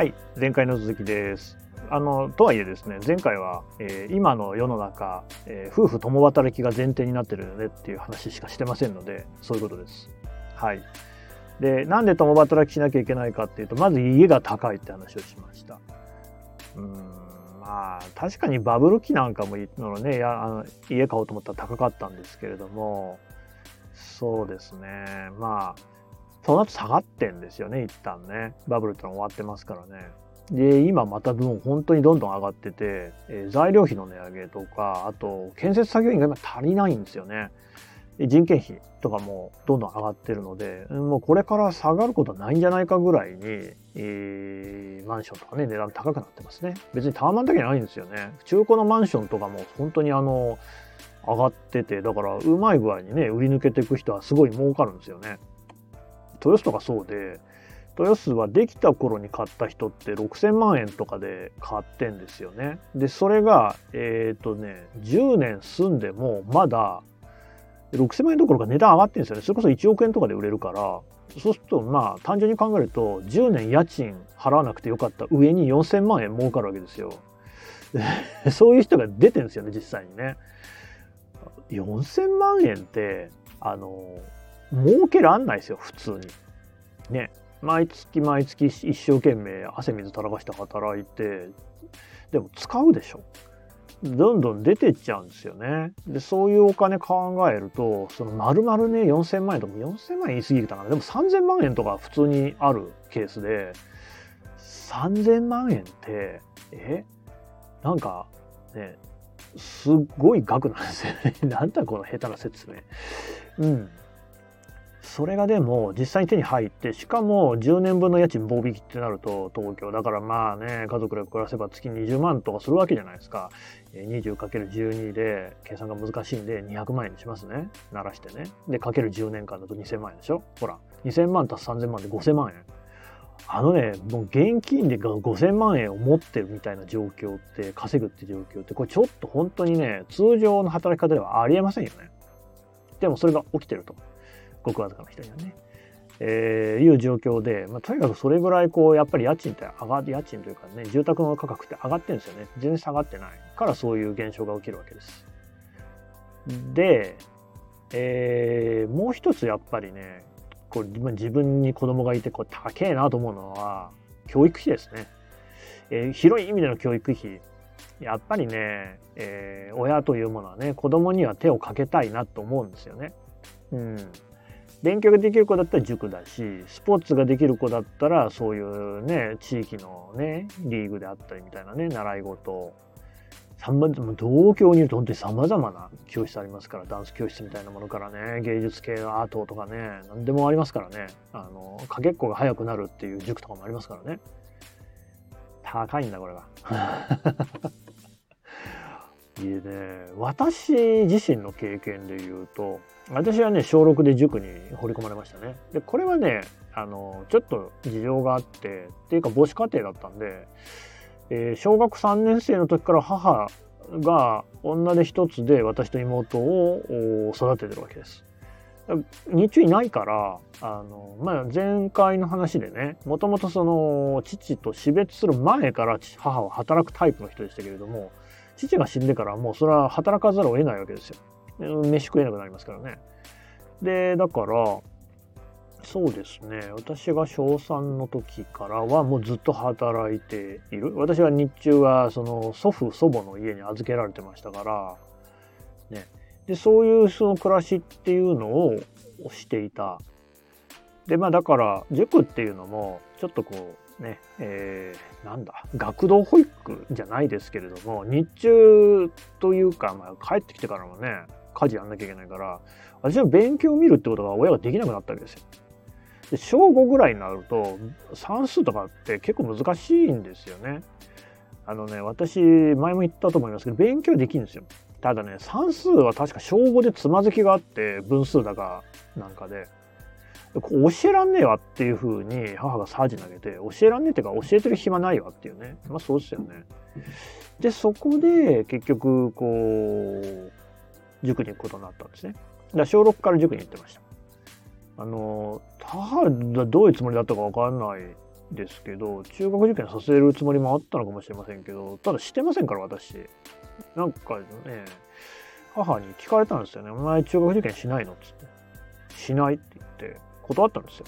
はい、前回の続きです。あのとはいえですね前回は、えー今の世の中、えー夫婦共働きが前提になってるよねっていう話しかしてませんのでそういうことです。はい、でなんで共働きしなきゃいけないかっていうとまず家が高いって話をしました。うんまあ確かにバブル期なんかもいのねやあの家買おうと思ったら高かったんですけれどもそうですねまあその後下がってんですよね一旦ねバブルってのは終わってますからね。で今またもう本当にどんどん上がってて、えー材料費の値上げとかあと建設作業員が今足りないんですよね。人件費とかもどんどん上がってるのでもうこれから下がることはないんじゃないかぐらいに、えーマンションとかね値段高くなってますね。別にタワマンだけじゃないんですよね。中古のマンションとかも本当にあの上がっててだからうまい具合にね売り抜けていく人はすごい儲かるんですよね。豊洲とかそうで豊洲はできた頃に買った人って6,000万円とかで買ってんですよね。でそれがえっ、とね10年住んでもまだ6,000万円どころか値段上がってるんですよね。それこそ1億円とかで売れるからそうするとまあ単純に考えると10年家賃払わなくてよかった上に4,000万円儲かるわけですよ。そういう人が出てるんですよね実際にね。4,000万円ってあの儲けらんないですよ普通に。ね。毎月毎月一生懸命汗水垂らかして働いてでも使うでしょ。どんどん出てっちゃうんですよね。でそういうお金考えるとその丸々ね4,000万円とか4,000万円言い過ぎたかな。でも3,000万円とか普通にあるケースで3,000万円ってえ？なんかねすっごい額なんですよね。なんだこの下手な説明。うん。それがでも実際に手に入ってしかも10年分の家賃棒引きってなると東京。だからまあね家族で暮らせば月20万とかするわけじゃないですか。20×12 で計算が難しいんで200万円にしますね。鳴らしてね。でかける10年間だと2000万円でしょ。ほら2000万足す3000万で5000万円。あのねもう現金で5000万円を持ってるみたいな状況って稼ぐって状況ってこれちょっと本当にね通常の働き方ではありえませんよね。でもそれが起きてると。ごくわずかな人にはね。えーいう状況で、まあ、とにかくそれぐらいこうやっぱり家賃って上が家賃というかね住宅の価格って上がってるんですよね全然下がってないからそういう現象が起きるわけです。で、えーもう一つやっぱりねこう自分に子供がいてこう高えなと思うのは教育費ですね。えー広い意味での教育費やっぱりね、えー親というものはね子供には手をかけたいなと思うんですよね。うん、勉強ができる子だったら塾だしスポーツができる子だったらそういうね地域のねリーグであったりみたいなね習い事さま同郷にいると本当にさまざまな教室ありますからダンス教室みたいなものからね芸術系のアートとかね何でもありますからねあのかけっこが速くなるっていう塾とかもありますからね高いんだこれが。いいね。私自身の経験で言うと私はね小6で塾に放り込まれましたね。でこれはねあのちょっと事情があってっていうか母子家庭だったんで、えー小学3年生の時から母が女手一つで私と妹を育ててるわけです。日中いないからあの、まあ、前回の話でねもともとその父と死別する前から母は働くタイプの人でしたけれども父が死んでからもうそれは働かざるを得ないわけですよ。飯食えなくなりますからね。でだからそうですね私が小3の時からはもうずっと働いている私は日中はその祖父祖母の家に預けられてましたから、ね、でそういうその暮らしっていうのをしていた。でまあだから塾っていうのもちょっとこうね、えーなんだ学童保育じゃないですけれども日中というか、まあ、帰ってきてからもね家事やんなきゃいけないから私は勉強を見るってことが親ができなくなったわけですよ。で小5ぐらいになると算数とかって結構難しいんですよね。あのね私前も言ったと思いますけど勉強できるんですよ。ただね算数は確か小5でつまずきがあって分数だかなんかで教えらんねえわっていうふうに母がサージ投げて教えらんねえっていうか教えてる暇ないわっていうねまあそうですよね。でそこで結局こう塾に行くことになったんですね。だから小6から塾に行ってました。あの母がどういうつもりだったか分かんないですけど中学受験させるつもりもあったのかもしれませんけどただしてませんから私なんかね母に聞かれたんですよね「お前中学受験しないの?」っつって「しない」って言って断ったんですよ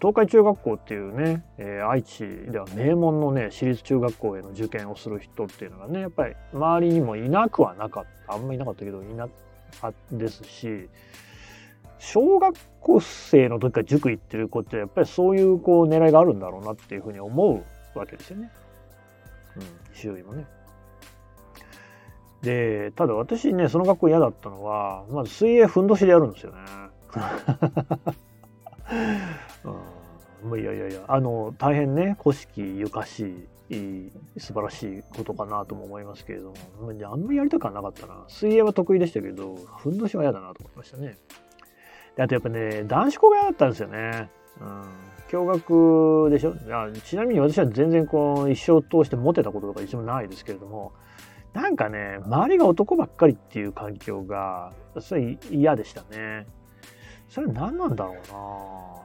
東海中学校っていうね、えー、愛知では名門のね私立中学校への受験をする人っていうのがねやっぱり周りにもいなくはなかったあんまりいなかったけどいなかですし小学校生の時から塾行ってる子ってやっぱりそういうこう狙いがあるんだろうなっていうふうに思うわけですよね。うん、周囲もね。で、ただ私ね、その学校嫌だったのは、まず水泳ふんどしでやるんですよね。うん、いやいやいや、あの、大変ね、古式ゆかしい、素晴らしいことかなとも思いますけれども、あんまりやりたくはなかったな。水泳は得意でしたけど、ふんどしは嫌だなと思いましたね。あとやっぱね、男子校が嫌だったんですよね。うん。驚愕でしょ？あちなみに私は全然こう、一生通してモテたこととか一緒もないですけれども、なんかね、周りが男ばっかりっていう環境が、それ嫌でしたね。それ何なんだろ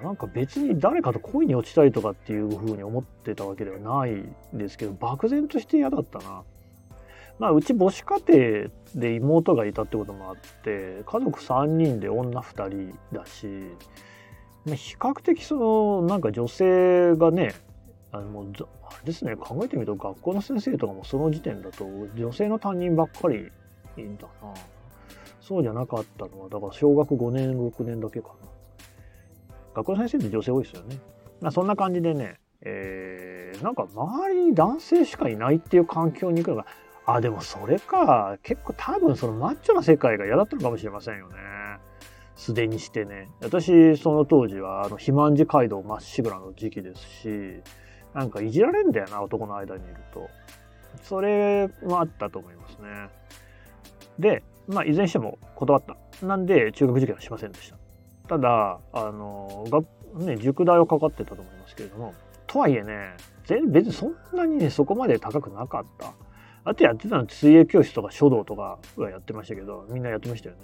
うななんか別に誰かと恋に落ちたいとかっていうふうに思ってたわけではないですけど、漠然として嫌だったな。まあ、うち母子家庭で妹がいたってこともあって家族3人で女2人だし、比較的そのなんか女性がねあのもうあれですね考えてみると学校の先生とかもその時点だと女性の担任ばっかりいいんだなそうじゃなかったのはだから小学5年6年だけかな学校の先生って女性多いですよね、まあ、そんな感じでねえー、なんか周りに男性しかいないっていう環境に行くのがあ、でもそれか。結構多分そのマッチョな世界が嫌だったのかもしれませんよね。すでにしてね。私、その当時は、あの、肥満児街道まっしぐらの時期ですし、なんかいじられんだよな、男の間にいると。それもあったと思いますね。で、まあ、いずれにしても断った。なんで、中学受験はしませんでした。ただ、あの、がね、塾代はかかってたと思いますけれども、とはいえね、別にそんなにね、そこまで高くなかった。あとやってたの水泳教室とか書道とかはやってましたけど、みんなやってましたよね。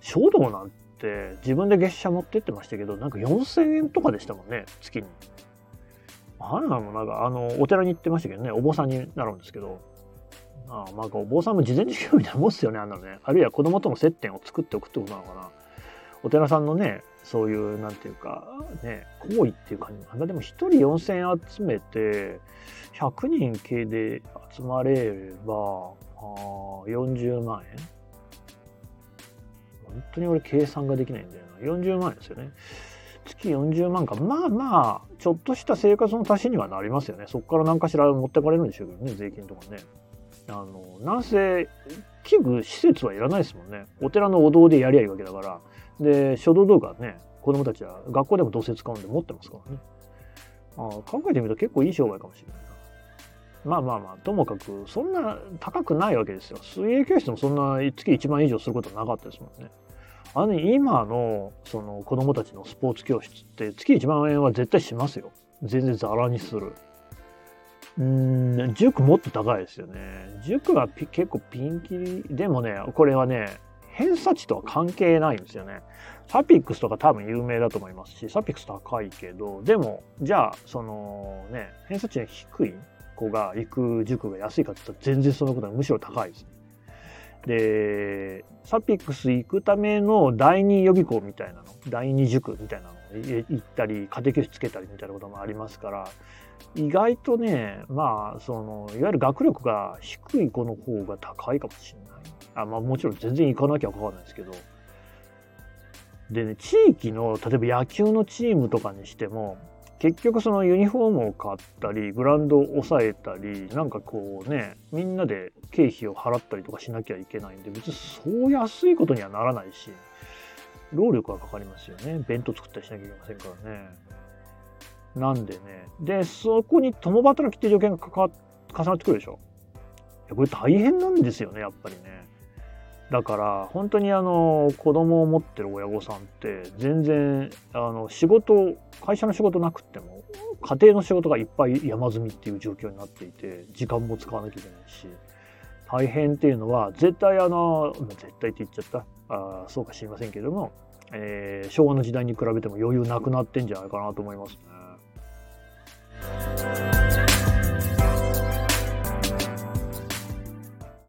書道なんて自分で月謝持ってってましたけど、なんか4000円とかでしたもんね、月に。あんなのなんか、あの、お寺に行ってましたけどね、お坊さんになるんですけど、ああ、まあ、お坊さんも事前授業みたいなもんっすよね、あんなのね。あるいは子供との接点を作っておくってことなのかな。お寺さんのね、そういう、なんていうか、ね、行為っていう感じなんだ。でも1人4000円集めて、100人系で集まれれば、あ40万円本当に俺計算ができないんだよな。40万円ですよね。月40万か。まあまあ、ちょっとした生活の足しにはなりますよね。そこから何かしら持ってかれるんでしょうけどね、税金とかね。あの、なんせ、器具、施設はいらないですもんね。お寺のお堂でやりゃいいわけだから。で、書道動画ね、子供たちは学校でもどうせ使うんで持ってますからね。あ考えてみると結構いい商売かもしれないな。まあまあまあ、ともかく、そんな高くないわけですよ。水泳教室もそんな月1万以上することはなかったですもんね。あの、今の、その子供たちのスポーツ教室って月1万円は絶対しますよ。全然ザラにする。うん、塾もっと高いですよね。塾は結構ピンキリ。でもね、これはね、偏差値とは関係ないんですよね。サピックスとか多分有名だと思いますし、サピックス高いけど、でも、じゃあ、そのね、偏差値が低い子が行く塾が安いかって言ったら全然そのことはむしろ高いです。で、サピックス行くための第二予備校みたいなの、第二塾みたいなの行ったり、家庭教師つけたりみたいなこともありますから、意外とね、まあ、その、いわゆる学力が低い子の方が高いかもしれない。あまあ、もちろん全然行かなきゃかかんないですけど。でね、地域の、例えば野球のチームとかにしても、結局そのユニフォームを買ったり、グランドを抑えたり、なんかこうね、みんなで経費を払ったりとかしなきゃいけないんで、別にそう安いことにはならないし、労力はかかりますよね。弁当作ったりしなきゃいけませんからね。なんでね。で、そこに共働きって条件がかか重なってくるでしょ。これ大変なんですよね、やっぱりね。だから本当にあの子供を持ってる親御さんって全然あの仕事会社の仕事なくっても家庭の仕事がいっぱい山積みっていう状況になっていて時間も使わなきゃいけないし大変っていうのは絶対あの絶対って言っちゃったあそうか知りませんけども、えー、昭和の時代に比べても余裕なくなってんじゃないかなと思います。